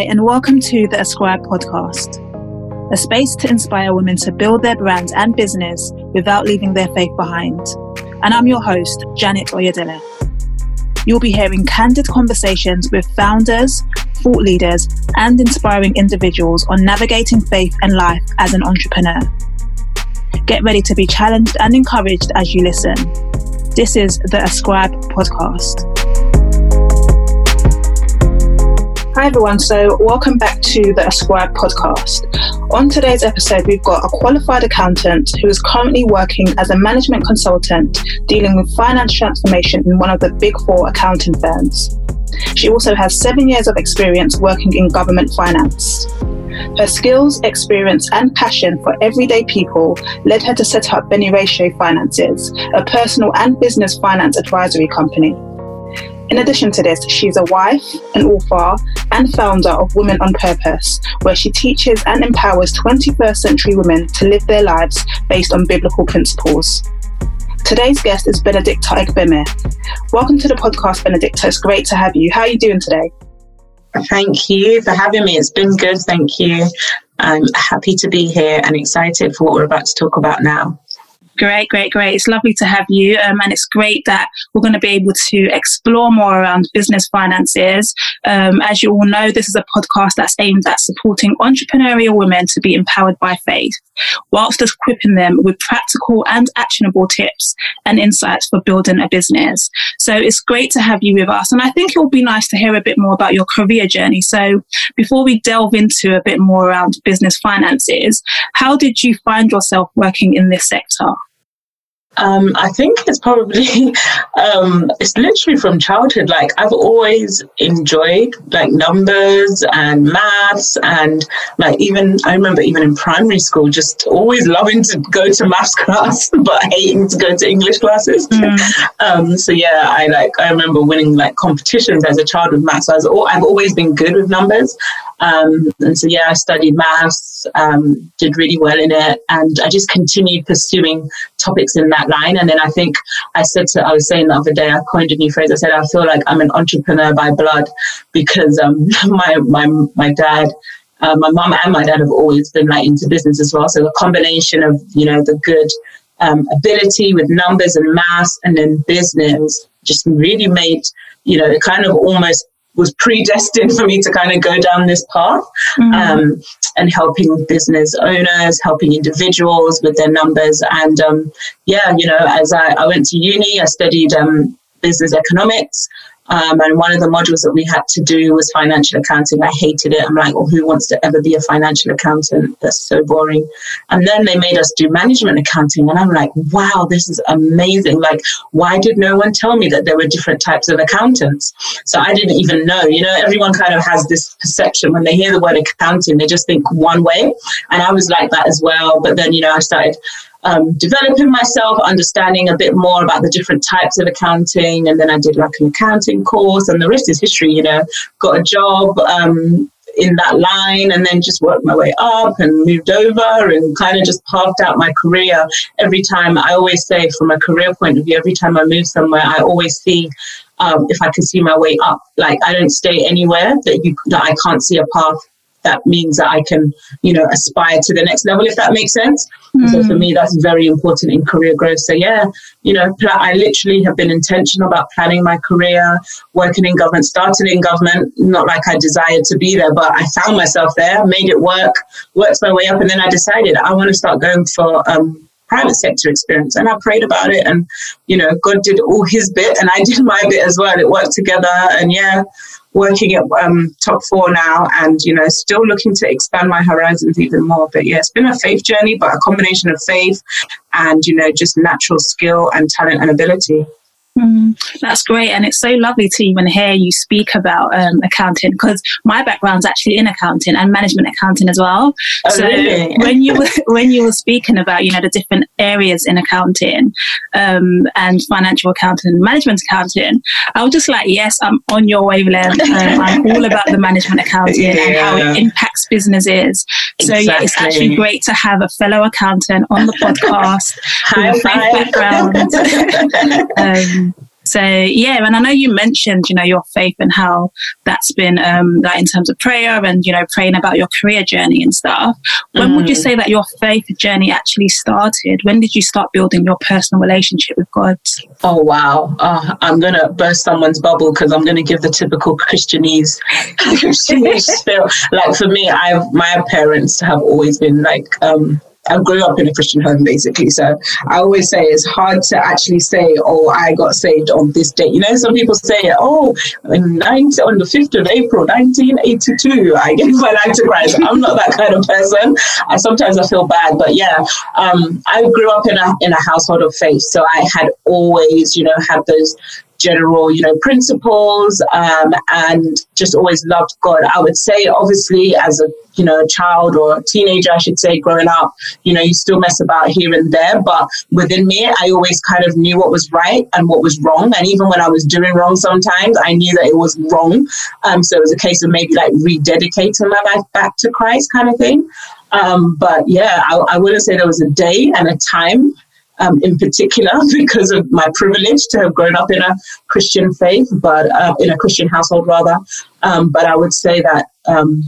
Hi, and welcome to the Ascribe podcast, a space to inspire women to build their brand and business without leaving their faith behind. And I'm your host, Janet Oyedele. You'll be hearing candid conversations with founders, thought leaders, and inspiring individuals on navigating faith and life as an entrepreneur. Get ready to be challenged and encouraged as you listen. This is the Ascribe podcast. Hi, everyone. So, welcome back to the Ascribe podcast. On today's episode, we've got a qualified accountant who is currently working as a management consultant dealing with finance transformation in one of the big four accounting firms. She also has seven years of experience working in government finance. Her skills, experience, and passion for everyday people led her to set up Beniratio Finances, a personal and business finance advisory company. In addition to this, she's a wife, an author, and founder of Women on Purpose, where she teaches and empowers 21st century women to live their lives based on biblical principles. Today's guest is Benedicta Egbeme. Welcome to the podcast, Benedicta. It's great to have you. How are you doing today? Thank you for having me. It's been good. Thank you. I'm happy to be here and excited for what we're about to talk about now. Great, great, great. It's lovely to have you. Um, and it's great that we're going to be able to explore more around business finances. Um, as you all know, this is a podcast that's aimed at supporting entrepreneurial women to be empowered by faith, whilst equipping them with practical and actionable tips and insights for building a business. So it's great to have you with us. And I think it will be nice to hear a bit more about your career journey. So before we delve into a bit more around business finances, how did you find yourself working in this sector? Um, I think it's probably um, it's literally from childhood. Like I've always enjoyed like numbers and maths and like even I remember even in primary school just always loving to go to maths class but hating to go to English classes. Mm. um, so yeah, I like I remember winning like competitions as a child with maths. So I was all, I've always been good with numbers. Um, and so, yeah, I studied maths, um, did really well in it, and I just continued pursuing topics in that line. And then I think I said to, I was saying the other day, I coined a new phrase. I said, I feel like I'm an entrepreneur by blood because um, my, my, my dad, uh, my mom and my dad have always been like into business as well. So the combination of, you know, the good um, ability with numbers and maths and then business just really made, you know, it kind of almost was predestined for me to kind of go down this path mm-hmm. um, and helping business owners, helping individuals with their numbers. And um, yeah, you know, as I, I, went to uni, I studied um, business economics. Um, and one of the modules that we had to do was financial accounting. I hated it. I'm like, well, who wants to ever be a financial accountant? That's so boring. And then they made us do management accounting. And I'm like, wow, this is amazing. Like, why did no one tell me that there were different types of accountants? So I didn't even know. You know, everyone kind of has this perception when they hear the word accounting, they just think one way. And I was like that as well. But then, you know, I started um, developing myself, understanding a bit more about the different types of accounting. And then I did like an accounting course, and the rest is history, you know, got a job. Um, in that line and then just worked my way up and moved over and kind of just parked out my career every time i always say from a career point of view every time i move somewhere i always see um, if i can see my way up like i don't stay anywhere that you that i can't see a path that means that I can, you know, aspire to the next level, if that makes sense. Mm. So for me, that's very important in career growth. So yeah, you know, I literally have been intentional about planning my career, working in government, started in government, not like I desired to be there, but I found myself there, made it work, worked my way up, and then I decided I want to start going for um, private sector experience. And I prayed about it, and you know, God did all His bit, and I did my bit as well. It worked together, and yeah, working at um, top four now and you know still looking to expand my horizons even more but yeah it's been a faith journey but a combination of faith and you know just natural skill and talent and ability Mm, that's great, and it's so lovely to even hear you speak about um, accounting because my background's actually in accounting and management accounting as well. Oh, so really? when you were when you were speaking about you know the different areas in accounting um, and financial accounting, and management accounting, I was just like, yes, I'm on your wavelength. Um, I'm all about the management accounting yeah. and how it impacts businesses. So exactly. yeah, it's actually great to have a fellow accountant on the podcast with a faith background. So yeah, and I know you mentioned, you know, your faith and how that's been um like in terms of prayer and you know praying about your career journey and stuff. When mm. would you mm. say that your faith journey actually started? When did you start building your personal relationship with God? Oh wow, uh, I'm gonna burst someone's bubble because I'm gonna give the typical Christianese. like for me, I've my parents have always been like. um I grew up in a Christian home basically. So I always say it's hard to actually say, oh, I got saved on this date. You know, some people say, oh, 19, on the 5th of April, 1982, I gave my life to Christ. I'm not that kind of person. I, sometimes I feel bad, but yeah, um, I grew up in a, in a household of faith. So I had always, you know, had those general, you know, principles um, and just always loved God. I would say, obviously, as a you know a child or a teenager, I should say, growing up, you know, you still mess about here and there, but within me, I always kind of knew what was right and what was wrong. And even when I was doing wrong, sometimes I knew that it was wrong. Um, so it was a case of maybe like rededicating my life back to Christ, kind of thing. Um, but yeah, I, I wouldn't say there was a day and a time um, in particular because of my privilege to have grown up in a Christian faith, but uh, in a Christian household rather. Um, but I would say that um,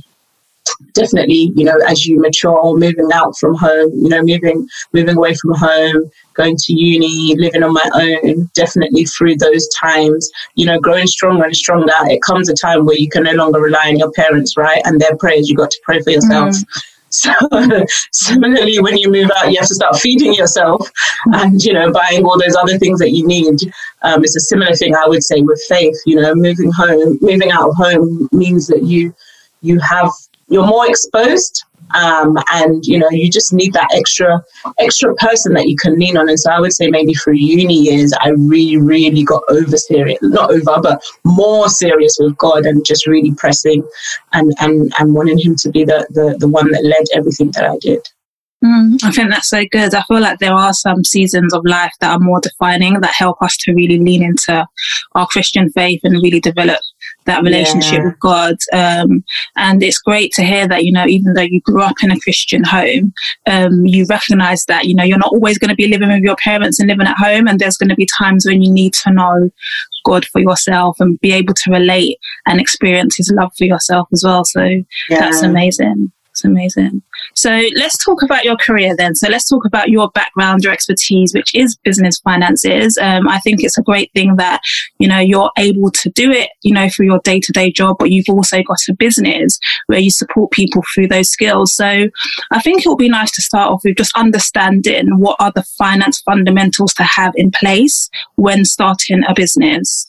definitely, you know, as you mature, moving out from home, you know, moving moving away from home, going to uni, living on my own, definitely through those times, you know, growing stronger and stronger. It comes a time where you can no longer rely on your parents, right? And their prayers, you got to pray for yourself. Mm. So similarly, when you move out, you have to start feeding yourself and, you know, buying all those other things that you need. Um, it's a similar thing I would say with faith, you know, moving home, moving out of home means that you, you have, you're more exposed um, and you know you just need that extra extra person that you can lean on and so i would say maybe through uni years i really really got over serious not over but more serious with god and just really pressing and and and wanting him to be the the, the one that led everything that i did Mm, I think that's so good. I feel like there are some seasons of life that are more defining that help us to really lean into our Christian faith and really develop that relationship yeah. with God. Um, and it's great to hear that, you know, even though you grew up in a Christian home, um, you recognize that, you know, you're not always going to be living with your parents and living at home. And there's going to be times when you need to know God for yourself and be able to relate and experience his love for yourself as well. So yeah. that's amazing. Amazing. So let's talk about your career then. So let's talk about your background, your expertise, which is business finances. Um, I think it's a great thing that, you know, you're able to do it, you know, through your day to day job, but you've also got a business where you support people through those skills. So I think it would be nice to start off with just understanding what are the finance fundamentals to have in place when starting a business.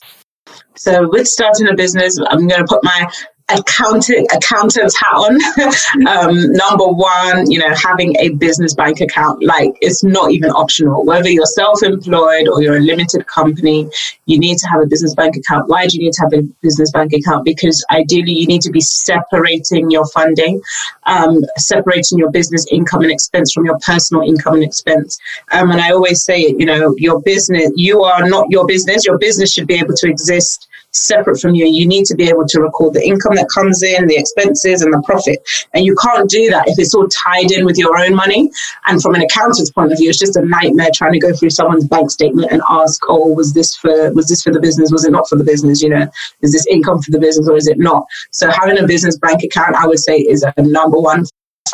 So with starting a business, I'm going to put my accountant accountant's hat on um, number one you know having a business bank account like it's not even optional. Whether you're self-employed or you're a limited company you need to have a business bank account. Why do you need to have a business bank account? Because ideally you need to be separating your funding um, separating your business income and expense from your personal income and expense. Um, and i always say you know your business you are not your business. Your business should be able to exist separate from you. You need to be able to record the income that comes in, the expenses, and the profit. And you can't do that if it's all tied in with your own money. And from an accountant's point of view, it's just a nightmare trying to go through someone's bank statement and ask, "Oh, was this for was this for the business? Was it not for the business? You know, is this income for the business or is it not?" So having a business bank account, I would say, is a number one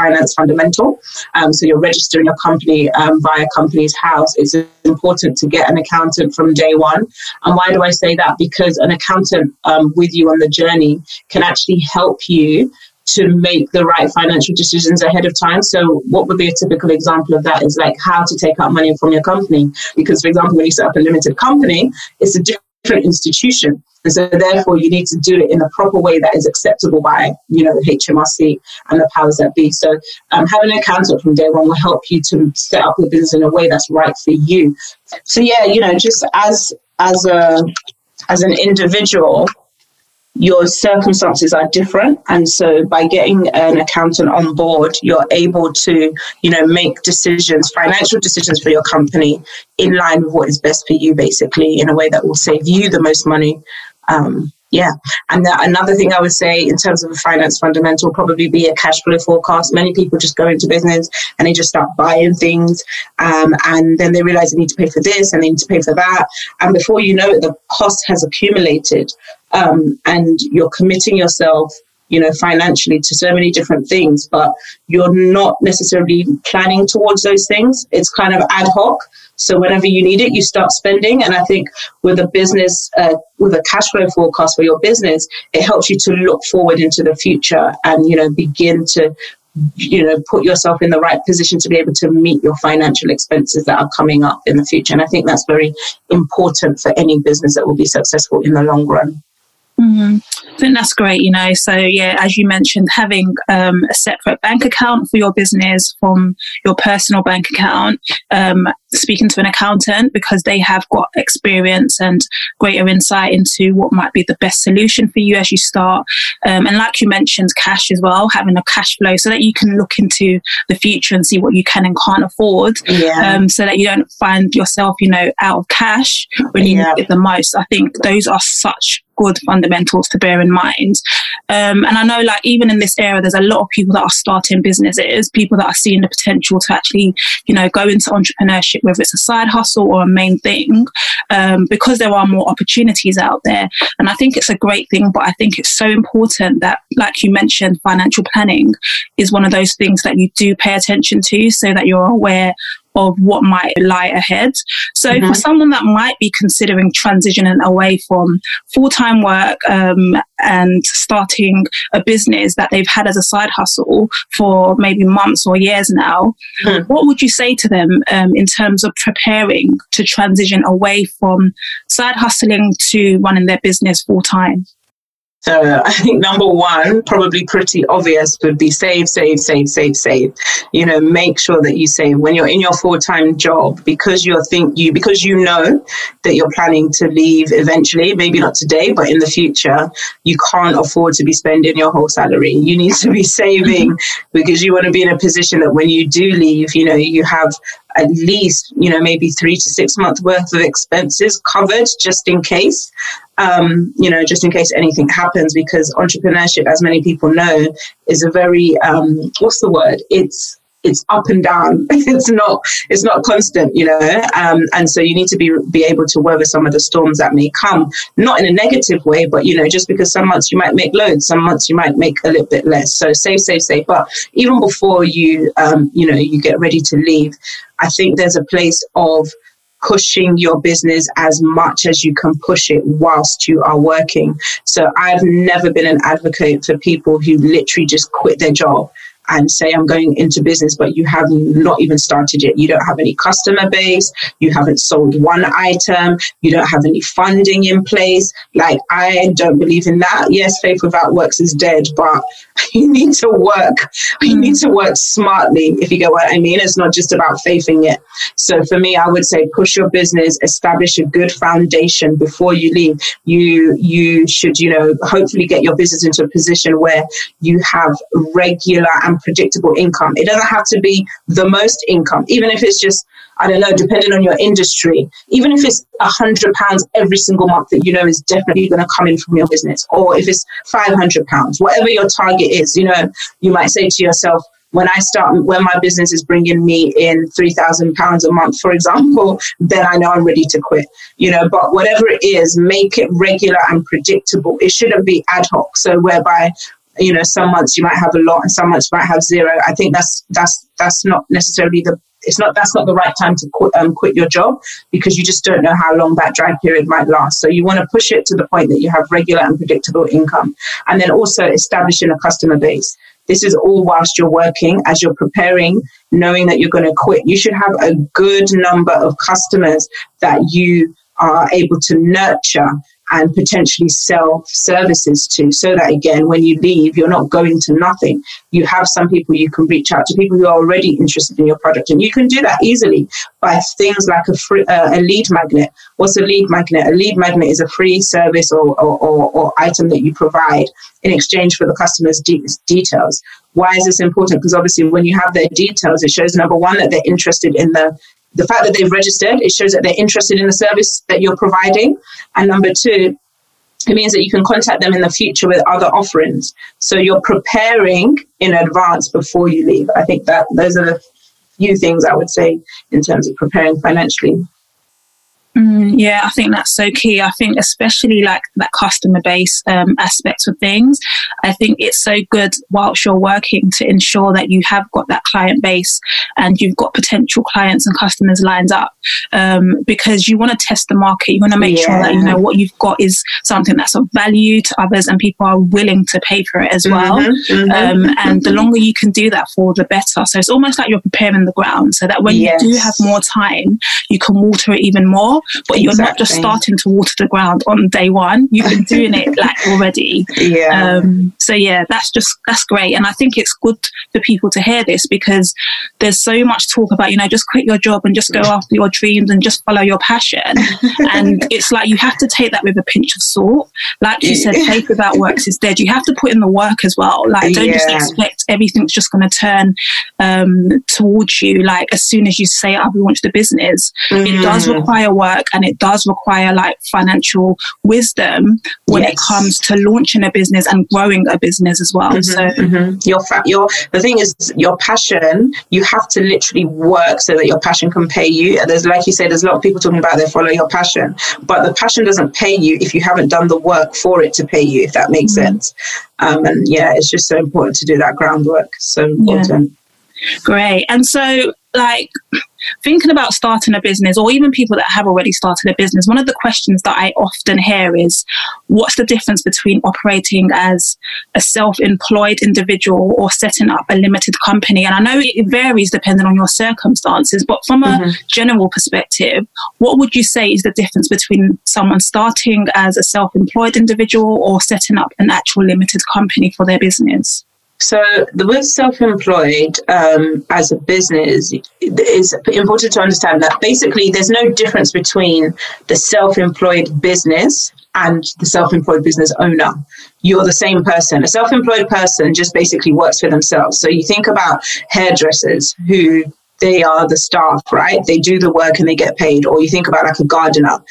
finance fundamental. Um, so you're registering your company um, via Companies House. It's important to get an accountant from day one. And why do I say that? Because an accountant um, with you on the journey can actually help you to make the right financial decisions ahead of time. So, what would be a typical example of that is like how to take out money from your company. Because, for example, when you set up a limited company, it's a different institution. And so therefore you need to do it in the proper way that is acceptable by, you know, the HMRC and the powers that be. So um, having an accountant from day one will help you to set up your business in a way that's right for you. So yeah, you know, just as as a as an individual, your circumstances are different and so by getting an accountant on board you're able to you know make decisions financial decisions for your company in line with what is best for you basically in a way that will save you the most money um, Yeah. And that, another thing I would say in terms of a finance fundamental probably be a cash flow forecast. Many people just go into business and they just start buying things um, and then they realize they need to pay for this and they need to pay for that. And before you know it, the cost has accumulated um, and you're committing yourself you know, financially to so many different things, but you're not necessarily planning towards those things. It's kind of ad hoc. So whenever you need it, you start spending. And I think with a business, uh, with a cash flow forecast for your business, it helps you to look forward into the future and, you know, begin to you know put yourself in the right position to be able to meet your financial expenses that are coming up in the future and i think that's very important for any business that will be successful in the long run Mm-hmm. I think that's great, you know. So, yeah, as you mentioned, having um, a separate bank account for your business from your personal bank account, um, speaking to an accountant because they have got experience and greater insight into what might be the best solution for you as you start. Um, and, like you mentioned, cash as well, having a cash flow so that you can look into the future and see what you can and can't afford yeah. Um, so that you don't find yourself, you know, out of cash when you yeah. need it the most. I think those are such good fundamentals to bear in mind. Um, and I know, like, even in this era, there's a lot of people that are starting businesses, people that are seeing the potential to actually, you know, go into entrepreneurship, whether it's a side hustle or a main thing, um, because there are more opportunities out there. And I think it's a great thing, but I think it's so important that, like you mentioned, financial planning is one of those things that you do pay attention to so that you're aware of what might lie ahead. So mm-hmm. for someone that might be considering transitioning away from full-time work um, and starting a business that they've had as a side hustle for maybe months or years now, mm-hmm. what would you say to them um, in terms of preparing to transition away from side hustling to running their business full-time? So I think number one, probably pretty obvious, would be save, save, save, save, save. You know, make sure that you save when you're in your full time job because you're think you because you know that you're planning to leave eventually, maybe not today, but in the future. You can't afford to be spending your whole salary. You need to be saving mm-hmm. because you want to be in a position that when you do leave, you know, you have at least you know maybe three to six months worth of expenses covered just in case um, you know just in case anything happens because entrepreneurship as many people know is a very um, what's the word it's it's up and down. it's not it's not constant, you know. Um, and so you need to be be able to weather some of the storms that may come, not in a negative way, but you know, just because some months you might make loads, some months you might make a little bit less. So save, save, save. But even before you um, you know you get ready to leave, I think there's a place of pushing your business as much as you can push it whilst you are working. So I've never been an advocate for people who literally just quit their job and say I'm going into business, but you have not even started yet. You don't have any customer base. You haven't sold one item. You don't have any funding in place. Like I don't believe in that. Yes, faith without works is dead, but you need to work. You need to work smartly, if you get what I mean. It's not just about faithing it. So for me, I would say push your business, establish a good foundation before you leave. You you should, you know, hopefully get your business into a position where you have regular and predictable income. It doesn't have to be the most income, even if it's just, I don't know, depending on your industry, even if it's a hundred pounds every single month that you know is definitely going to come in from your business, or if it's 500 pounds, whatever your target is, you know, you might say to yourself, when I start, when my business is bringing me in three thousand pounds a month, for example, then I know I'm ready to quit. You know, but whatever it is, make it regular and predictable. It shouldn't be ad hoc. So whereby you know some months you might have a lot and some months you might have zero. I think that's that's that's not necessarily the it's not that's not the right time to quit, um, quit your job because you just don't know how long that dry period might last. So you want to push it to the point that you have regular and predictable income and then also establishing a customer base. This is all whilst you're working as you're preparing knowing that you're going to quit. You should have a good number of customers that you are able to nurture and potentially sell services to so that again when you leave you're not going to nothing. You have some people you can reach out to people who are already interested in your product and you can do that easily by things like a free uh, a lead magnet. What's a lead magnet? A lead magnet is a free service or, or, or, or item that you provide in exchange for the customer's de- details. Why is this important? Because obviously when you have their details it shows number one that they're interested in the the fact that they've registered, it shows that they're interested in the service that you're providing. And number two, it means that you can contact them in the future with other offerings. So you're preparing in advance before you leave. I think that those are the few things I would say in terms of preparing financially. Mm, yeah, I think that's so key. I think especially like that customer base um, aspect of things. I think it's so good whilst you're working to ensure that you have got that client base and you've got potential clients and customers lined up um, because you want to test the market. You want to make yeah. sure that you know what you've got is something that's of value to others and people are willing to pay for it as well. Mm-hmm, mm-hmm. Um, and the longer you can do that for, the better. So it's almost like you're preparing the ground so that when yes. you do have more time, you can water it even more but you're exactly. not just starting to water the ground on day one. You've been doing it like already. Yeah. Um, so yeah, that's just that's great, and I think it's good for people to hear this because there's so much talk about you know just quit your job and just go after your dreams and just follow your passion, and it's like you have to take that with a pinch of salt. Like you said, faith without works is dead. You have to put in the work as well. Like don't yeah. just expect everything's just going to turn um, towards you. Like as soon as you say, "I will launch the business," mm. it does mm. require work work and it does require like financial wisdom when yes. it comes to launching a business and growing a business as well. Mm-hmm, so mm-hmm. your fa- your the thing is your passion, you have to literally work so that your passion can pay you. There's like you said, there's a lot of people talking about they follow your passion, but the passion doesn't pay you if you haven't done the work for it to pay you, if that makes mm-hmm. sense. Um, and yeah, it's just so important to do that groundwork. So important. Yeah. Great. And so like thinking about starting a business or even people that have already started a business, one of the questions that I often hear is what's the difference between operating as a self employed individual or setting up a limited company? And I know it varies depending on your circumstances, but from a mm-hmm. general perspective, what would you say is the difference between someone starting as a self employed individual or setting up an actual limited company for their business? So the word self-employed um, as a business is important to understand that basically there's no difference between the self-employed business and the self-employed business owner. You're the same person. A self-employed person just basically works for themselves. So you think about hairdressers who they are the staff, right? They do the work and they get paid. Or you think about like a gardener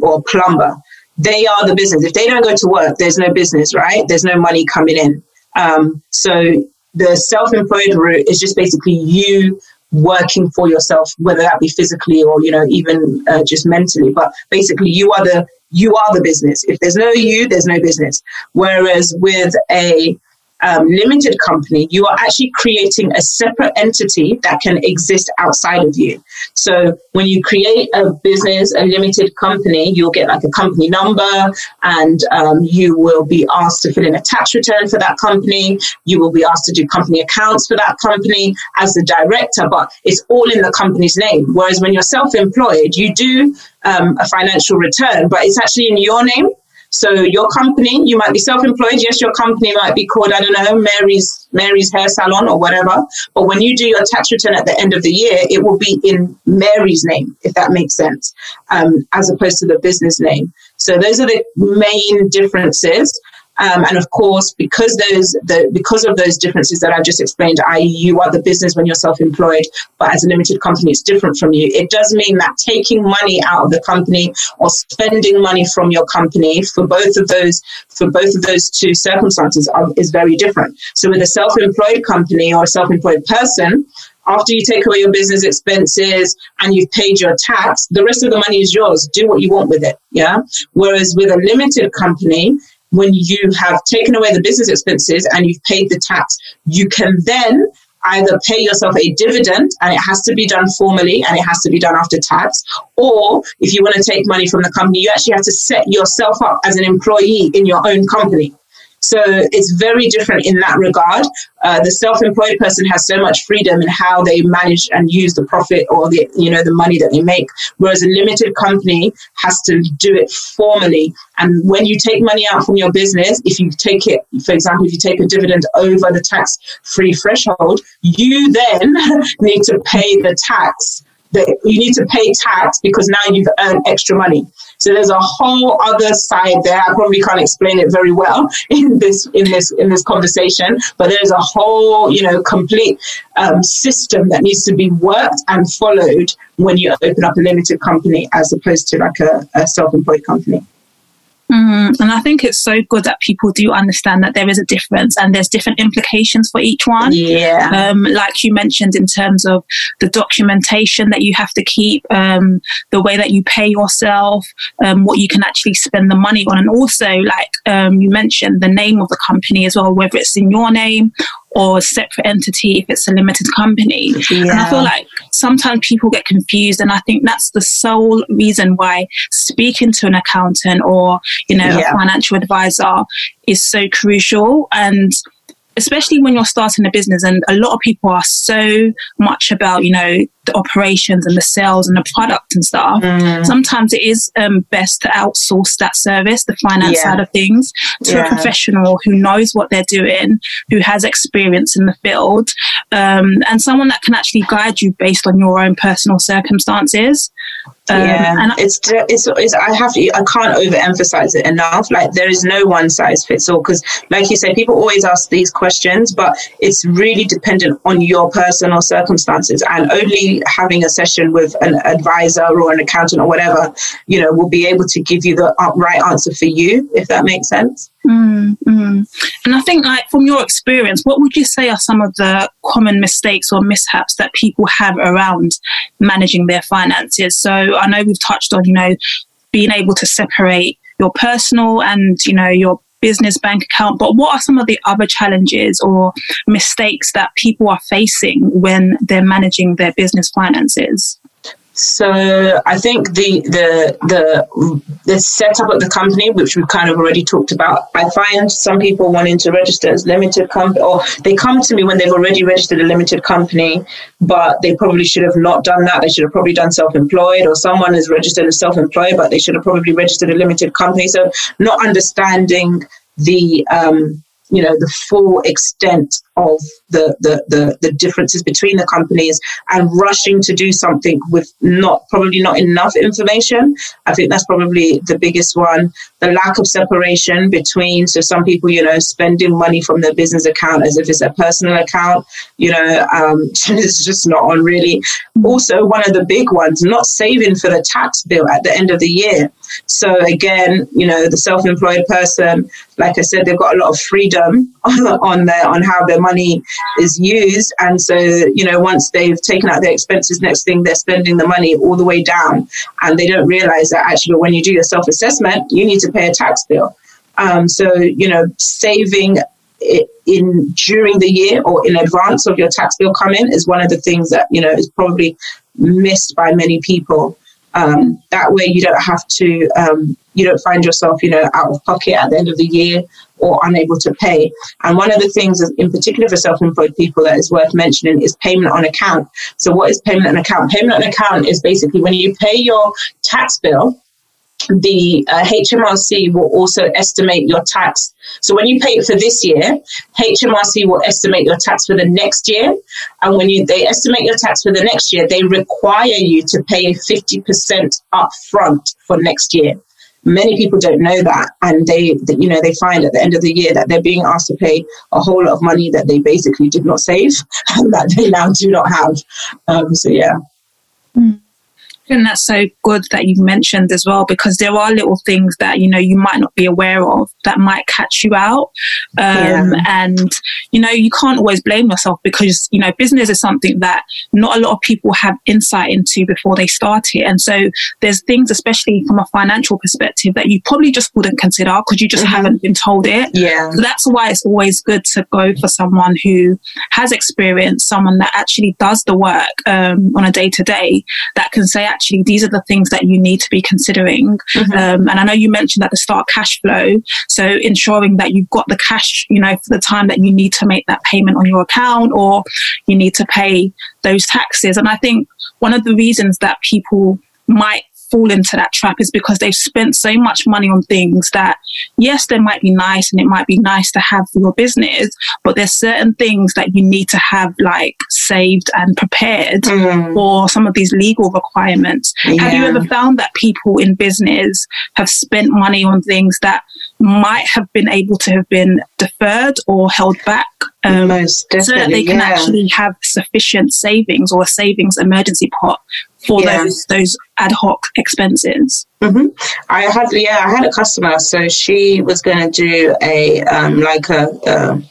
or a plumber. They are the business. If they don't go to work, there's no business, right? There's no money coming in. Um, so the self-employed route is just basically you working for yourself, whether that be physically or you know even uh, just mentally. But basically, you are the you are the business. If there's no you, there's no business. Whereas with a um, limited company, you are actually creating a separate entity that can exist outside of you. So when you create a business, a limited company, you'll get like a company number and um, you will be asked to fill in a tax return for that company. You will be asked to do company accounts for that company as the director, but it's all in the company's name. Whereas when you're self employed, you do um, a financial return, but it's actually in your name. So your company, you might be self-employed. Yes, your company might be called, I don't know, Mary's Mary's hair salon or whatever. But when you do your tax return at the end of the year, it will be in Mary's name, if that makes sense, um, as opposed to the business name. So those are the main differences. Um, and of course, because those the because of those differences that I've just explained, i.e., you are the business when you're self-employed, but as a limited company, it's different from you. It does mean that taking money out of the company or spending money from your company for both of those for both of those two circumstances are, is very different. So with a self-employed company or a self-employed person, after you take away your business expenses and you've paid your tax, the rest of the money is yours. Do what you want with it. Yeah. Whereas with a limited company, when you have taken away the business expenses and you've paid the tax, you can then either pay yourself a dividend and it has to be done formally and it has to be done after tax, or if you want to take money from the company, you actually have to set yourself up as an employee in your own company. So it's very different in that regard. Uh, the self-employed person has so much freedom in how they manage and use the profit or the you know the money that they make, whereas a limited company has to do it formally. And when you take money out from your business, if you take it, for example, if you take a dividend over the tax-free threshold, you then need to pay the tax that you need to pay tax because now you've earned extra money. So there's a whole other side there. I probably can't explain it very well in this in this in this conversation, but there's a whole you know complete um, system that needs to be worked and followed when you open up a limited company as opposed to like a, a self-employed company. Mm, and I think it's so good that people do understand that there is a difference and there's different implications for each one. Yeah. Um, like you mentioned, in terms of the documentation that you have to keep, um, the way that you pay yourself, um, what you can actually spend the money on, and also, like um, you mentioned, the name of the company as well, whether it's in your name or a separate entity if it's a limited company. Yeah. And I feel like sometimes people get confused. And I think that's the sole reason why speaking to an accountant or, you know, yeah. a financial advisor is so crucial. And especially when you're starting a business and a lot of people are so much about you know the operations and the sales and the product and stuff mm. sometimes it is um, best to outsource that service the finance yeah. side of things to yeah. a professional who knows what they're doing who has experience in the field um, and someone that can actually guide you based on your own personal circumstances um, yeah, and it's, it's it's I have to I can't overemphasize it enough. Like there is no one size fits all because, like you said, people always ask these questions, but it's really dependent on your personal circumstances. And only having a session with an advisor or an accountant or whatever, you know, will be able to give you the right answer for you, if that makes sense. Mm-hmm. And I think, like from your experience, what would you say are some of the common mistakes or mishaps that people have around managing their finances? So I know we've touched on, you know, being able to separate your personal and you know your business bank account but what are some of the other challenges or mistakes that people are facing when they're managing their business finances so I think the the the the setup of the company, which we've kind of already talked about, I find some people wanting to register as limited company, or they come to me when they've already registered a limited company, but they probably should have not done that. They should have probably done self-employed, or someone is registered as self-employed, but they should have probably registered a limited company. So not understanding the um, you know the full extent of the, the, the, the, differences between the companies and rushing to do something with not probably not enough information. I think that's probably the biggest one. The lack of separation between, so some people, you know, spending money from their business account as if it's a personal account, you know, um, it's just not on really. Also, one of the big ones, not saving for the tax bill at the end of the year. So again, you know, the self-employed person, like I said, they've got a lot of freedom on, their on how their money is used. And so, you know, once they've taken out their expenses, next thing they're spending the money all the way down. And they don't realize that actually when you do your self assessment, you need to pay a tax bill. Um, so, you know, saving in during the year or in advance of your tax bill coming is one of the things that, you know, is probably missed by many people. Um, that way you don't have to, um, you don't find yourself, you know, out of pocket at the end of the year or unable to pay. And one of the things, in particular for self employed people, that is worth mentioning is payment on account. So, what is payment on account? Payment on account is basically when you pay your tax bill, the uh, HMRC will also estimate your tax. So when you pay it for this year, HMRC will estimate your tax for the next year. And when you they estimate your tax for the next year, they require you to pay 50% upfront for next year many people don't know that and they you know they find at the end of the year that they're being asked to pay a whole lot of money that they basically did not save and that they now do not have um, so yeah mm. And that's so good that you mentioned as well, because there are little things that, you know, you might not be aware of that might catch you out. Um, yeah. And, you know, you can't always blame yourself because, you know, business is something that not a lot of people have insight into before they start it. And so there's things, especially from a financial perspective, that you probably just wouldn't consider because you just mm-hmm. haven't been told it. Yeah. So that's why it's always good to go for someone who has experience, someone that actually does the work um, on a day to day that can say, actually these are the things that you need to be considering. Mm-hmm. Um, and I know you mentioned at the start cash flow. So ensuring that you've got the cash, you know, for the time that you need to make that payment on your account or you need to pay those taxes. And I think one of the reasons that people might fall into that trap is because they've spent so much money on things that, yes, they might be nice and it might be nice to have for your business, but there's certain things that you need to have like saved and prepared mm. for some of these legal requirements. Yeah. Have you ever found that people in business have spent money on things that might have been able to have been deferred or held back um, so that they can yeah. actually have sufficient savings or a savings emergency pot for yeah. those those ad hoc expenses. Mm-hmm. I had yeah, I had a customer, so she was going to do a um, like a. a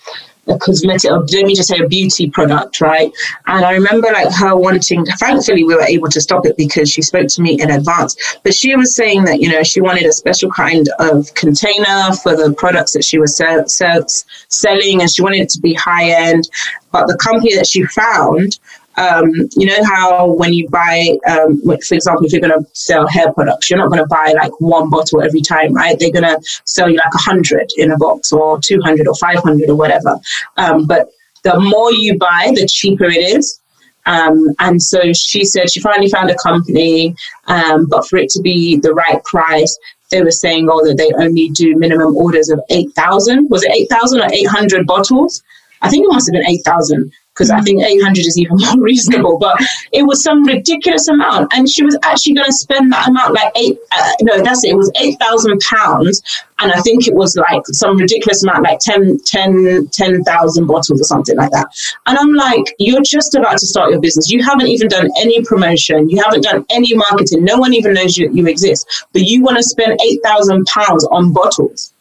a cosmetic, or let me just say a beauty product, right? And I remember like her wanting, thankfully, we were able to stop it because she spoke to me in advance. But she was saying that, you know, she wanted a special kind of container for the products that she was sell, selling and she wanted it to be high end. But the company that she found um, you know how when you buy, um, for example, if you're going to sell hair products, you're not going to buy like one bottle every time, right? They're going to sell you like a hundred in a box or 200 or 500 or whatever. Um, but the more you buy, the cheaper it is. Um, and so she said she finally found a company, um, but for it to be the right price, they were saying, oh, that they only do minimum orders of 8,000. Was it 8,000 or 800 bottles? I think it must have been 8,000 because I think 800 is even more reasonable, but it was some ridiculous amount. And she was actually going to spend that amount, like eight, uh, no, that's it, it was 8,000 pounds. And I think it was like some ridiculous amount, like 10, 10, 10,000 bottles or something like that. And I'm like, you're just about to start your business. You haven't even done any promotion. You haven't done any marketing. No one even knows you, you exist, but you want to spend 8,000 pounds on bottles.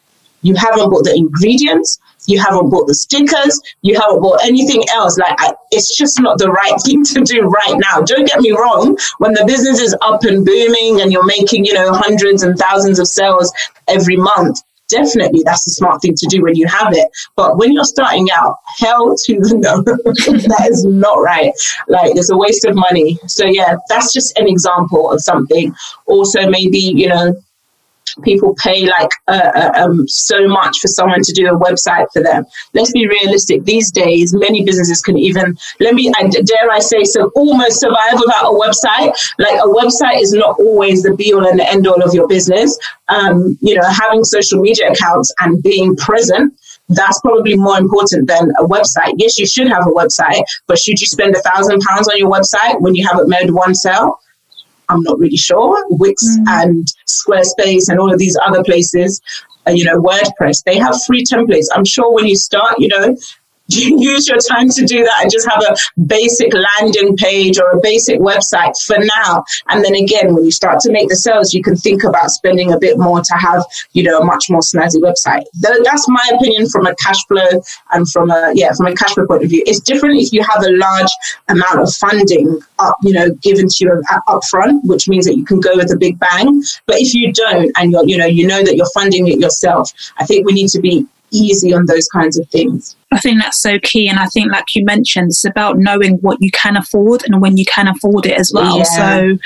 You haven't bought the ingredients you haven't bought the stickers, you haven't bought anything else. Like, I, it's just not the right thing to do right now. Don't get me wrong. When the business is up and booming and you're making, you know, hundreds and thousands of sales every month, definitely that's a smart thing to do when you have it. But when you're starting out, hell to the no, that is not right. Like it's a waste of money. So yeah, that's just an example of something. Also, maybe you know people pay like uh, uh, um, so much for someone to do a website for them. Let's be realistic. These days, many businesses can even let me dare I say so almost survive without a website. Like a website is not always the be all and the end all of your business. Um, you know, having social media accounts and being present that's probably more important than a website. Yes, you should have a website, but should you spend a thousand pounds on your website when you haven't made one sale? I'm not really sure. Wix mm. and Squarespace and all of these other places, uh, you know, WordPress, they have free templates. I'm sure when you start, you know, use your time to do that and just have a basic landing page or a basic website for now. And then again, when you start to make the sales, you can think about spending a bit more to have, you know, a much more snazzy website. That's my opinion from a cash flow and from a, yeah, from a cash flow point of view. It's different if you have a large amount of funding up, you know, given to you up front, which means that you can go with a big bang. But if you don't, and you're, you know, you know that you're funding it yourself, I think we need to be easy on those kinds of things. I think that's so key. And I think, like you mentioned, it's about knowing what you can afford and when you can afford it as well. Yeah. So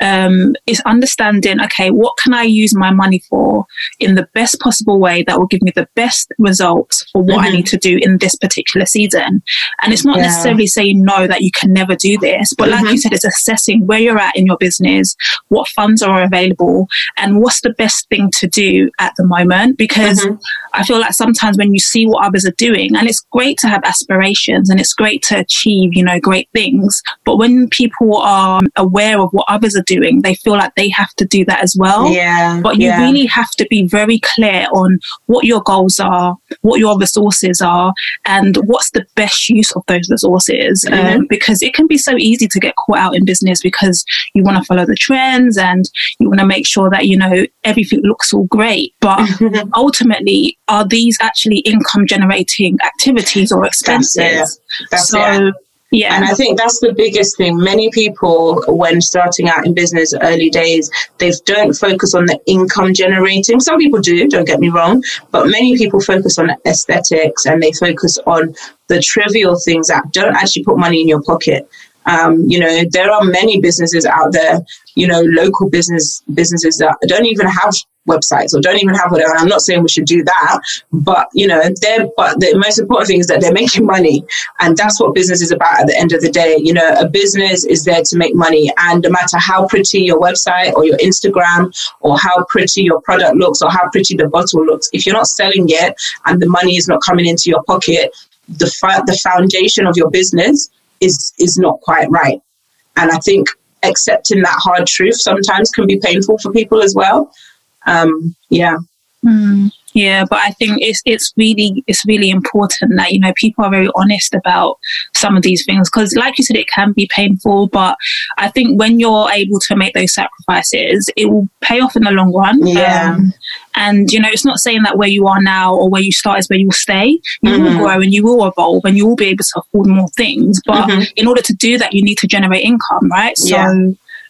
um, it's understanding, okay, what can I use my money for in the best possible way that will give me the best results for what mm-hmm. I need to do in this particular season. And it's not yeah. necessarily saying no that you can never do this, but mm-hmm. like you said, it's assessing where you're at in your business, what funds are available, and what's the best thing to do at the moment. Because mm-hmm. I feel like sometimes when you see what others are doing, and it's great to have aspirations and it's great to achieve, you know, great things. But when people are aware of what others are doing, they feel like they have to do that as well. Yeah. But you yeah. really have to be very clear on what your goals are, what your resources are, and what's the best use of those resources. Um, mm-hmm. Um, because it can be so easy to get caught out in business because you want to follow the trends and you want to make sure that, you know, everything looks all great. But ultimately, are these actually income generating activities or expenses? That's That's so, it. Yeah. And I think that's the biggest thing. Many people, when starting out in business early days, they don't focus on the income generating. Some people do, don't get me wrong, but many people focus on aesthetics and they focus on the trivial things that don't actually put money in your pocket. Um, you know, there are many businesses out there, you know, local business businesses that don't even have websites or don't even have whatever. I'm not saying we should do that, but you know, they're but the most important thing is that they're making money, and that's what business is about. At the end of the day, you know, a business is there to make money, and no matter how pretty your website or your Instagram or how pretty your product looks or how pretty the bottle looks, if you're not selling it and the money is not coming into your pocket, the fa- the foundation of your business is is not quite right. And I think accepting that hard truth sometimes can be painful for people as well. Um, yeah. Mm. Yeah, but I think it's it's really it's really important that you know people are very honest about some of these things because, like you said, it can be painful. But I think when you're able to make those sacrifices, it will pay off in the long run. Yeah. Um, and you know, it's not saying that where you are now or where you start is where you will stay. You mm-hmm. will grow and you will evolve and you will be able to afford more things. But mm-hmm. in order to do that, you need to generate income, right? So yeah.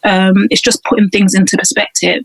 um, it's just putting things into perspective.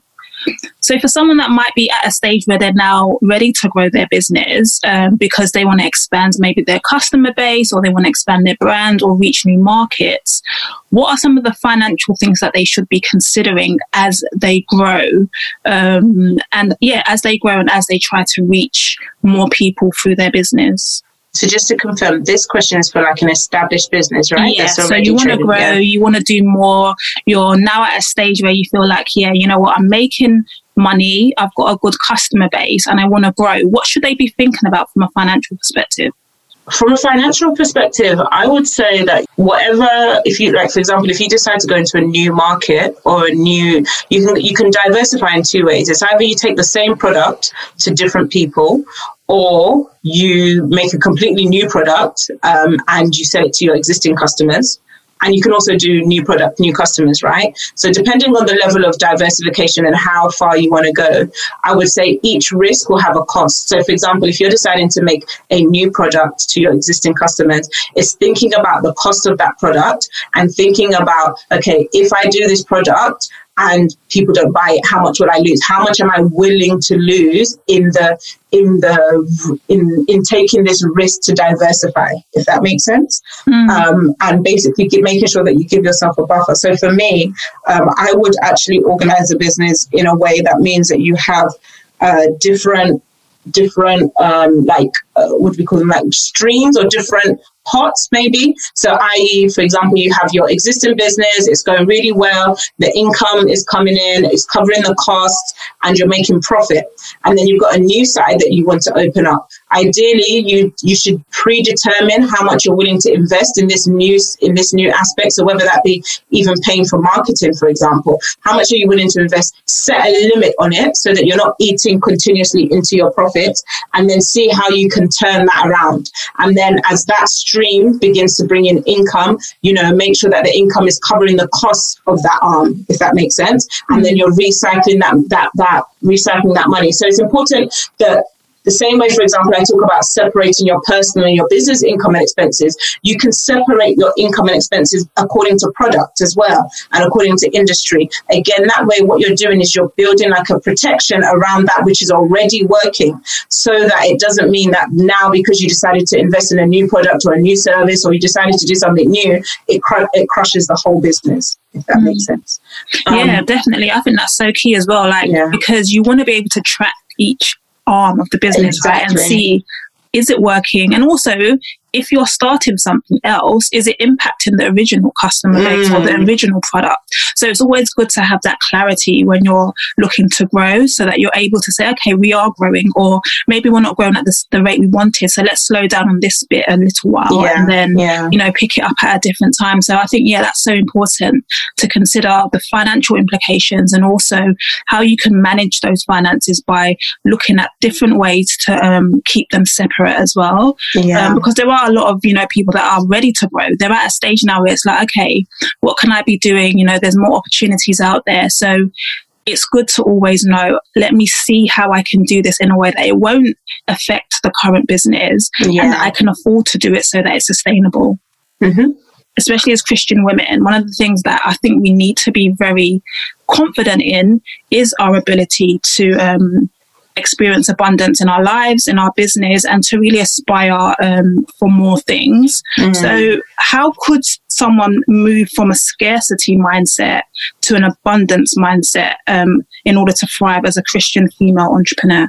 So, for someone that might be at a stage where they're now ready to grow their business um, because they want to expand maybe their customer base or they want to expand their brand or reach new markets, what are some of the financial things that they should be considering as they grow? Um, and yeah, as they grow and as they try to reach more people through their business? So just to confirm, this question is for like an established business, right? Yeah. So you want to grow, yeah. you want to do more. You're now at a stage where you feel like, yeah, you know what, I'm making money. I've got a good customer base, and I want to grow. What should they be thinking about from a financial perspective? From a financial perspective, I would say that whatever, if you like, for example, if you decide to go into a new market or a new, you can you can diversify in two ways. It's either you take the same product to different people, or you make a completely new product um, and you sell it to your existing customers. And you can also do new product, new customers, right? So depending on the level of diversification and how far you want to go, I would say each risk will have a cost. So for example, if you're deciding to make a new product to your existing customers, it's thinking about the cost of that product and thinking about, okay, if I do this product, and people don't buy it how much will i lose? How much am i willing to lose in the in the in in taking this risk to diversify if that makes sense? Mm. um, and basically making sure that you give yourself a buffer. So for me um, i would actually organize a business in a way that means that you have uh, different different um, like uh, what do we call them like streams or different pots maybe. So i.e for example you have your existing business it's going really well the income is coming in it's covering the costs and you're making profit. And then you've got a new side that you want to open up. Ideally you you should predetermine how much you're willing to invest in this new in this new aspect. So whether that be even paying for marketing for example. How much are you willing to invest? Set a limit on it so that you're not eating continuously into your profits and then see how you can turn that around. And then as that stream begins to bring in income you know make sure that the income is covering the cost of that arm if that makes sense. And then mm-hmm. you're recycling that that that recycling that money. So it's important that the same way, for example, I talk about separating your personal and your business income and expenses. You can separate your income and expenses according to product as well and according to industry. Again, that way, what you're doing is you're building like a protection around that which is already working so that it doesn't mean that now because you decided to invest in a new product or a new service or you decided to do something new, it, cr- it crushes the whole business if that mm. makes sense. Um, yeah, definitely. I think that's so key as well. Like yeah. because you want to be able to track each arm of the business, exactly. right? And see is it working? And also, if you're starting something else, is it impacting the original customer base mm. or the mm. original product? So it's always good to have that clarity when you're looking to grow so that you're able to say, okay, we are growing, or maybe we're not growing at the, the rate we wanted. So let's slow down on this bit a little while yeah. and then, yeah. you know, pick it up at a different time. So I think, yeah, that's so important to consider the financial implications and also how you can manage those finances by looking at different ways to um, keep them separate as well. Yeah. Um, because there are a lot of, you know, people that are ready to grow. They're at a stage now where it's like, okay, what can I be doing? You know, there's more opportunities out there. So it's good to always know, let me see how I can do this in a way that it won't affect the current business yeah. and that I can afford to do it so that it's sustainable. Mm-hmm. Especially as Christian women, one of the things that I think we need to be very confident in is our ability to um, experience abundance in our lives, in our business, and to really aspire um, for more things. Mm. So, how could someone move from a scarcity mindset to an abundance mindset um, in order to thrive as a Christian female entrepreneur?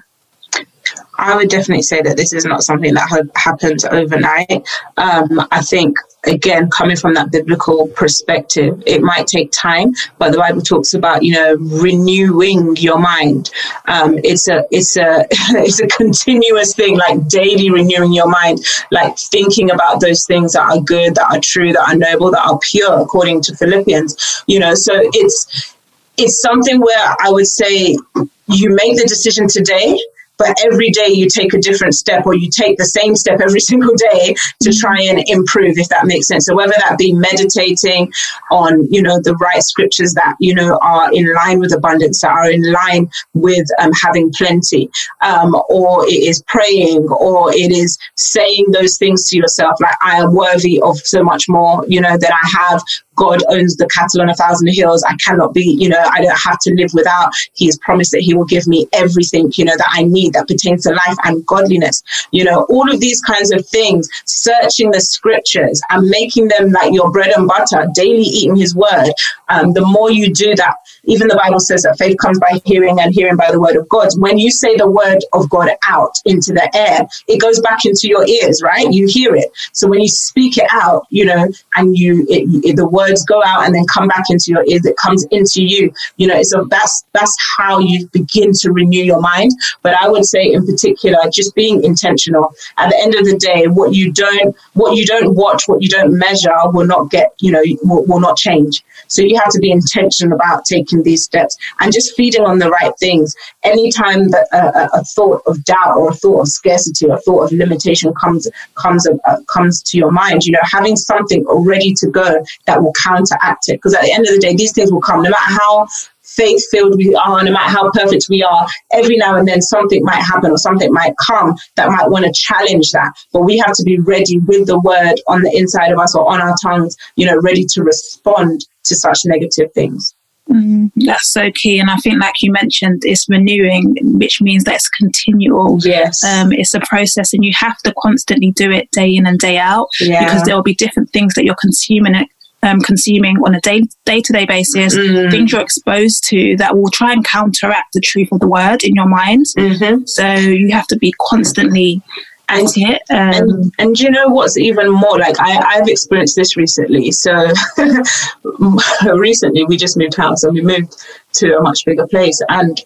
I would definitely say that this is not something that ha- happens overnight. Um, I think again, coming from that biblical perspective, it might take time, but the Bible talks about, you know, renewing your mind. Um, it's a, it's a, it's a continuous thing, like daily renewing your mind, like thinking about those things that are good, that are true, that are noble, that are pure, according to Philippians, you know, so it's, it's something where I would say you make the decision today but every day you take a different step or you take the same step every single day to try and improve, if that makes sense. So whether that be meditating on, you know, the right scriptures that, you know, are in line with abundance, that are in line with um, having plenty, um, or it is praying, or it is saying those things to yourself, like, I am worthy of so much more, you know, that I have, God owns the cattle on a thousand hills. I cannot be, you know, I don't have to live without. He has promised that He will give me everything, you know, that I need that pertains to life and godliness. You know, all of these kinds of things, searching the scriptures and making them like your bread and butter, daily eating His word. Um, the more you do that, even the Bible says that faith comes by hearing and hearing by the word of God. When you say the word of God out into the air, it goes back into your ears, right? You hear it. So when you speak it out, you know, and you, it, it, the words go out and then come back into your ears, it comes into you, you know, so that's, that's how you begin to renew your mind. But I would say in particular, just being intentional at the end of the day, what you don't, what you don't watch, what you don't measure will not get, you know, will, will not change. So you have to be intentional about taking these steps and just feeding on the right things. Anytime that a, a thought of doubt or a thought of scarcity or a thought of limitation comes comes uh, comes to your mind, you know, having something ready to go that will counteract it. Because at the end of the day, these things will come, no matter how faith filled we are, no matter how perfect we are, every now and then something might happen or something might come that might want to challenge that. But we have to be ready with the word on the inside of us or on our tongues, you know, ready to respond to such negative things. Mm, that's so key. And I think, like you mentioned, it's renewing, which means that it's continual. Yes. Um, it's a process, and you have to constantly do it day in and day out yeah. because there will be different things that you're consuming um, consuming on a day day to day basis, mm. things you're exposed to that will try and counteract the truth of the word in your mind. Mm-hmm. So you have to be constantly and, it. Um, and, and you know what's even more like I, I've experienced this recently. So recently we just moved house and we moved to a much bigger place and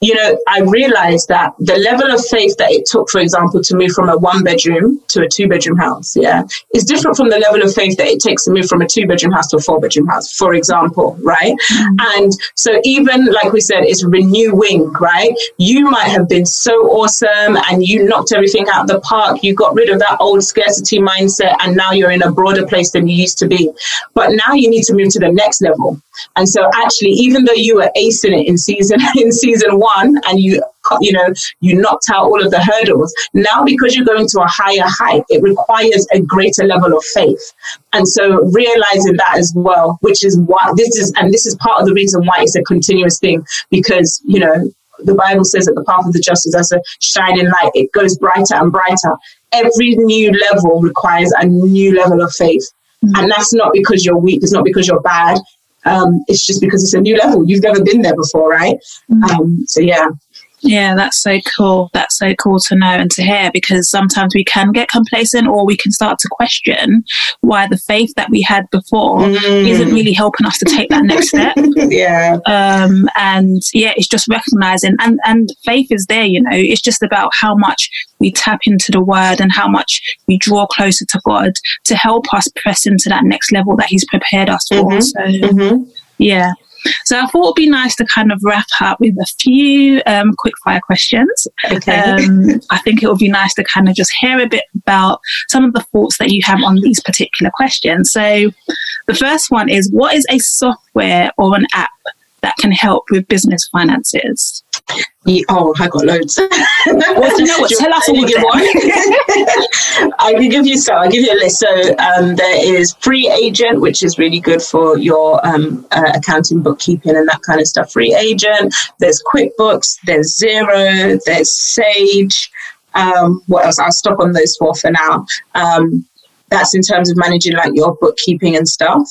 you know, I realized that the level of faith that it took, for example, to move from a one bedroom to a two bedroom house, yeah, is different from the level of faith that it takes to move from a two bedroom house to a four bedroom house, for example, right? Mm-hmm. And so, even like we said, it's renewing, right? You might have been so awesome and you knocked everything out of the park, you got rid of that old scarcity mindset, and now you're in a broader place than you used to be. But now you need to move to the next level. And so, actually, even though you were acing it in season in season one, one and you you know you knocked out all of the hurdles. Now because you're going to a higher height it requires a greater level of faith. And so realizing that as well which is why this is and this is part of the reason why it's a continuous thing because you know the bible says that the path of the just is as a shining light. It goes brighter and brighter. Every new level requires a new level of faith. Mm-hmm. and that's not because you're weak. It's not because you're bad um, it's just because it's a new level. You've never been there before, right? Mm-hmm. Um, so yeah. Yeah, that's so cool. That's so cool to know and to hear because sometimes we can get complacent or we can start to question why the faith that we had before mm. isn't really helping us to take that next step. yeah. Um, and yeah, it's just recognizing and, and faith is there, you know, it's just about how much we tap into the word and how much we draw closer to God to help us press into that next level that He's prepared us for. Mm-hmm. So, mm-hmm. yeah. So I thought it'd be nice to kind of wrap up with a few um, quick fire questions. Okay. Um, I think it would be nice to kind of just hear a bit about some of the thoughts that you have on these particular questions. So the first one is what is a software or an app that can help with business finances? Yeah, oh, I got loads. well, you know what? Tell us all give one. I can give you so. I'll give you a list. So um, there is Free Agent, which is really good for your um, uh, accounting, bookkeeping, and that kind of stuff. Free Agent. There's QuickBooks. There's Xero. There's Sage. Um, what else? I'll stop on those four for now. Um, that's in terms of managing like your bookkeeping and stuff.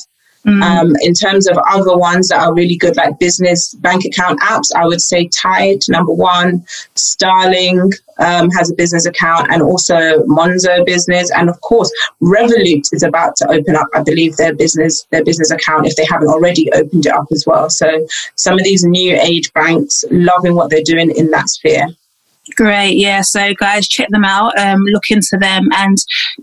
Mm. Um, in terms of other ones that are really good, like business bank account apps, I would say Tide, number one, Starling um, has a business account, and also Monzo Business, and of course Revolut is about to open up, I believe, their business their business account if they haven't already opened it up as well. So some of these new age banks loving what they're doing in that sphere. Great, yeah. So, guys, check them out. Um, look into them and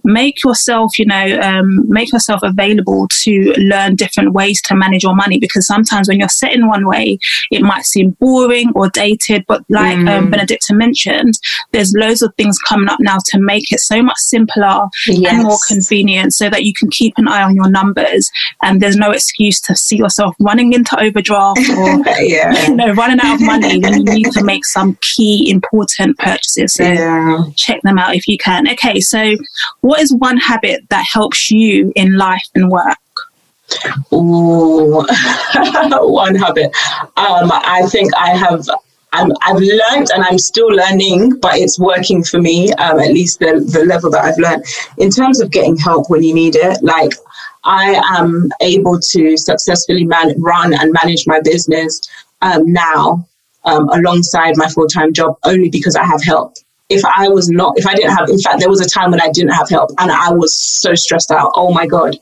make yourself, you know, um, make yourself available to learn different ways to manage your money. Because sometimes when you're set in one way, it might seem boring or dated. But like um, mm. um, Benedicta mentioned, there's loads of things coming up now to make it so much simpler yes. and more convenient, so that you can keep an eye on your numbers and there's no excuse to see yourself running into overdraft or yeah. you know running out of money when you need to make some key important purchases. So yeah. check them out if you can. Okay, so what is one habit that helps you in life and work? Ooh, one habit. Um, I think I have i have learned and I'm still learning, but it's working for me, um, at least the, the level that I've learned. In terms of getting help when you need it, like I am able to successfully man- run and manage my business um, now um, alongside my full time job only because I have help. If I was not, if I didn't have, in fact, there was a time when I didn't have help and I was so stressed out. Oh my God,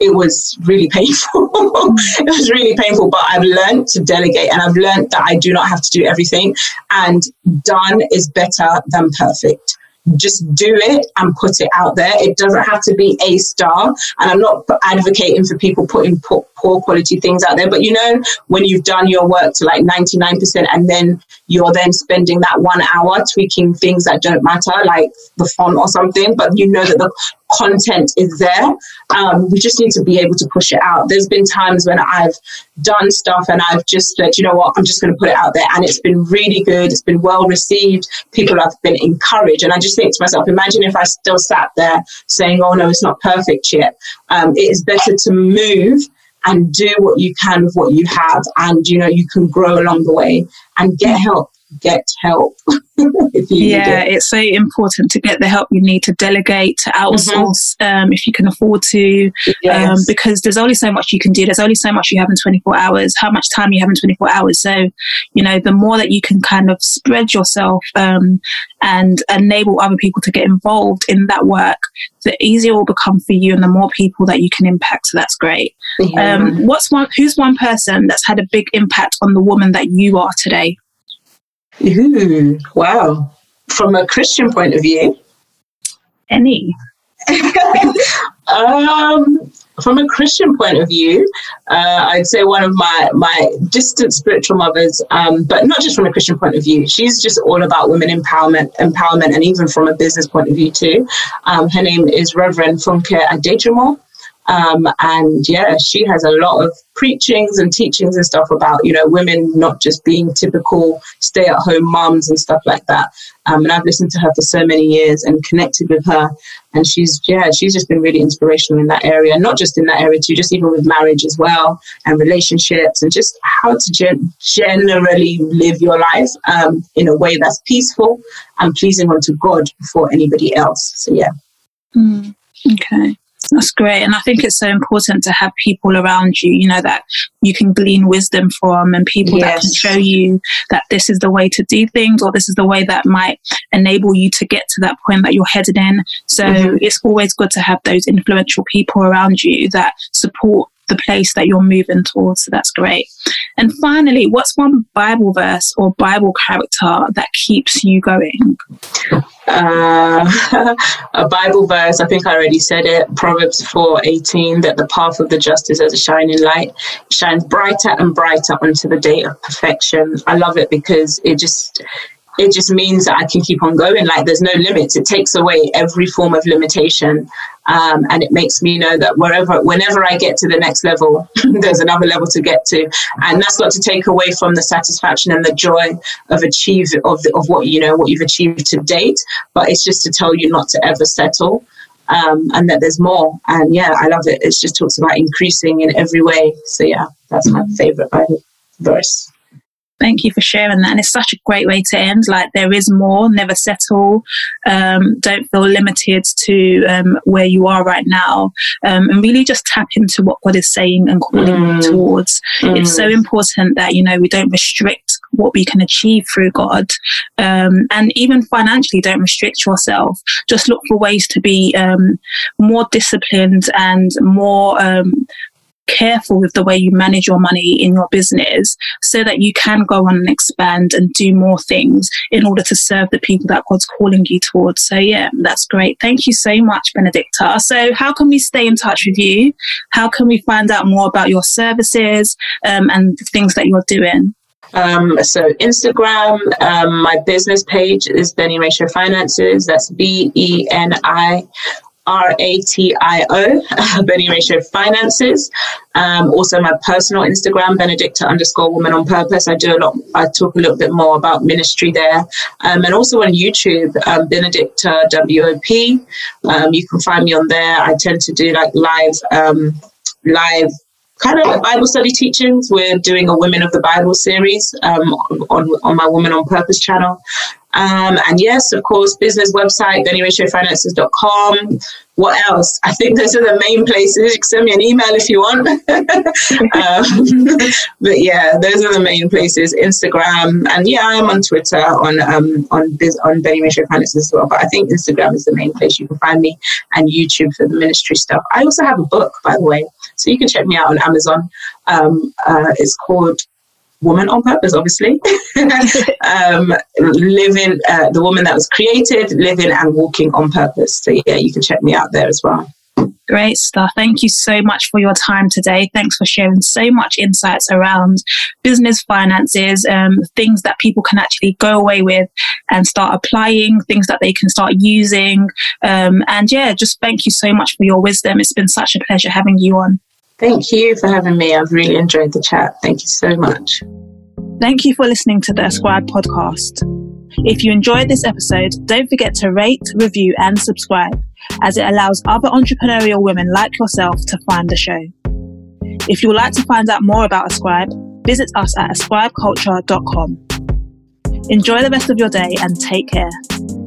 it was really painful. it was really painful, but I've learned to delegate and I've learned that I do not have to do everything and done is better than perfect just do it and put it out there. It doesn't have to be a star. And I'm not advocating for people putting poor, poor quality things out there. But you know, when you've done your work to like 99% and then you're then spending that one hour tweaking things that don't matter, like the font or something, but you know that the content is there. Um, we just need to be able to push it out. There's been times when I've done stuff and I've just said, you know what, I'm just going to put it out there. And it's been really good. It's been well received. People have been encouraged. And I just think to myself, imagine if I still sat there saying, oh no, it's not perfect yet. Um, it is better to move and do what you can with what you have. And, you know, you can grow along the way and get help get help. yeah, it. it's so important to get the help you need to delegate, to outsource mm-hmm. um, if you can afford to, yes. um, because there's only so much you can do. There's only so much you have in 24 hours. How much time you have in 24 hours? So, you know, the more that you can kind of spread yourself um, and enable other people to get involved in that work, the easier it will become for you, and the more people that you can impact. So that's great. Um, what's one? Who's one person that's had a big impact on the woman that you are today? Ooh, wow. From a Christian point of view? Any. um, from a Christian point of view, uh, I'd say one of my my distant spiritual mothers, um, but not just from a Christian point of view. She's just all about women empowerment, empowerment, and even from a business point of view too. Um, her name is Reverend Funke Adejumo. Um, and yeah, she has a lot of preachings and teachings and stuff about, you know, women not just being typical stay at home moms and stuff like that. Um, and I've listened to her for so many years and connected with her. And she's, yeah, she's just been really inspirational in that area, not just in that area too, just even with marriage as well and relationships and just how to gen- generally live your life um, in a way that's peaceful and pleasing unto God before anybody else. So, yeah. Mm, okay. That's great. And I think it's so important to have people around you, you know, that you can glean wisdom from and people yes. that can show you that this is the way to do things or this is the way that might enable you to get to that point that you're headed in. So mm-hmm. it's always good to have those influential people around you that support the place that you're moving towards. So that's great. And finally, what's one Bible verse or Bible character that keeps you going? Uh, a Bible verse, I think I already said it, Proverbs 4 18, that the path of the just is as a shining light, shines brighter and brighter unto the day of perfection. I love it because it just it just means that I can keep on going. Like there's no limits. It takes away every form of limitation. Um, and it makes me know that wherever, whenever I get to the next level, there's another level to get to, and that's not to take away from the satisfaction and the joy of achieve of of what you know what you've achieved to date. But it's just to tell you not to ever settle, um, and that there's more. And yeah, I love it. It just talks about increasing in every way. So yeah, that's my favorite verse. Thank you for sharing that. And it's such a great way to end. Like, there is more, never settle. Um, don't feel limited to um, where you are right now. Um, and really just tap into what God is saying and calling mm. you towards. Mm. It's so important that, you know, we don't restrict what we can achieve through God. Um, and even financially, don't restrict yourself. Just look for ways to be um, more disciplined and more um, careful with the way you manage your money in your business so that you can go on and expand and do more things in order to serve the people that God's calling you towards. So, yeah, that's great. Thank you so much, Benedicta. So, how can we stay in touch with you? How can we find out more about your services um, and the things that you're doing? Um, so Instagram, um, my business page is Beniratio Finances. That's B E N I R A T I O, Beniratio Finances. Um, also, my personal Instagram, Benedicta underscore Woman on Purpose. I do a lot. I talk a little bit more about ministry there, um, and also on YouTube, um, Benedicta WOP. Um, you can find me on there. I tend to do like live, um, live kind of Bible study teachings. We're doing a Women of the Bible series um, on, on my Woman on Purpose channel. Um, and yes, of course, business website, beniratiofinances.com. What else? I think those are the main places. You can send me an email if you want. um, but yeah, those are the main places. Instagram. And yeah, I'm on Twitter on um, on this, on Beniratio Finances as well. But I think Instagram is the main place you can find me and YouTube for the ministry stuff. I also have a book, by the way. So you can check me out on Amazon. Um, uh, it's called woman on purpose, obviously. um, living, uh, the woman that was created, living and walking on purpose. So, yeah, you can check me out there as well. Great stuff. Thank you so much for your time today. Thanks for sharing so much insights around business finances, um, things that people can actually go away with and start applying, things that they can start using. Um, and yeah, just thank you so much for your wisdom. It's been such a pleasure having you on. Thank you for having me. I've really enjoyed the chat. Thank you so much. Thank you for listening to the Ascribe podcast. If you enjoyed this episode, don't forget to rate, review, and subscribe, as it allows other entrepreneurial women like yourself to find the show. If you would like to find out more about Ascribe, visit us at ascribeculture.com. Enjoy the rest of your day and take care.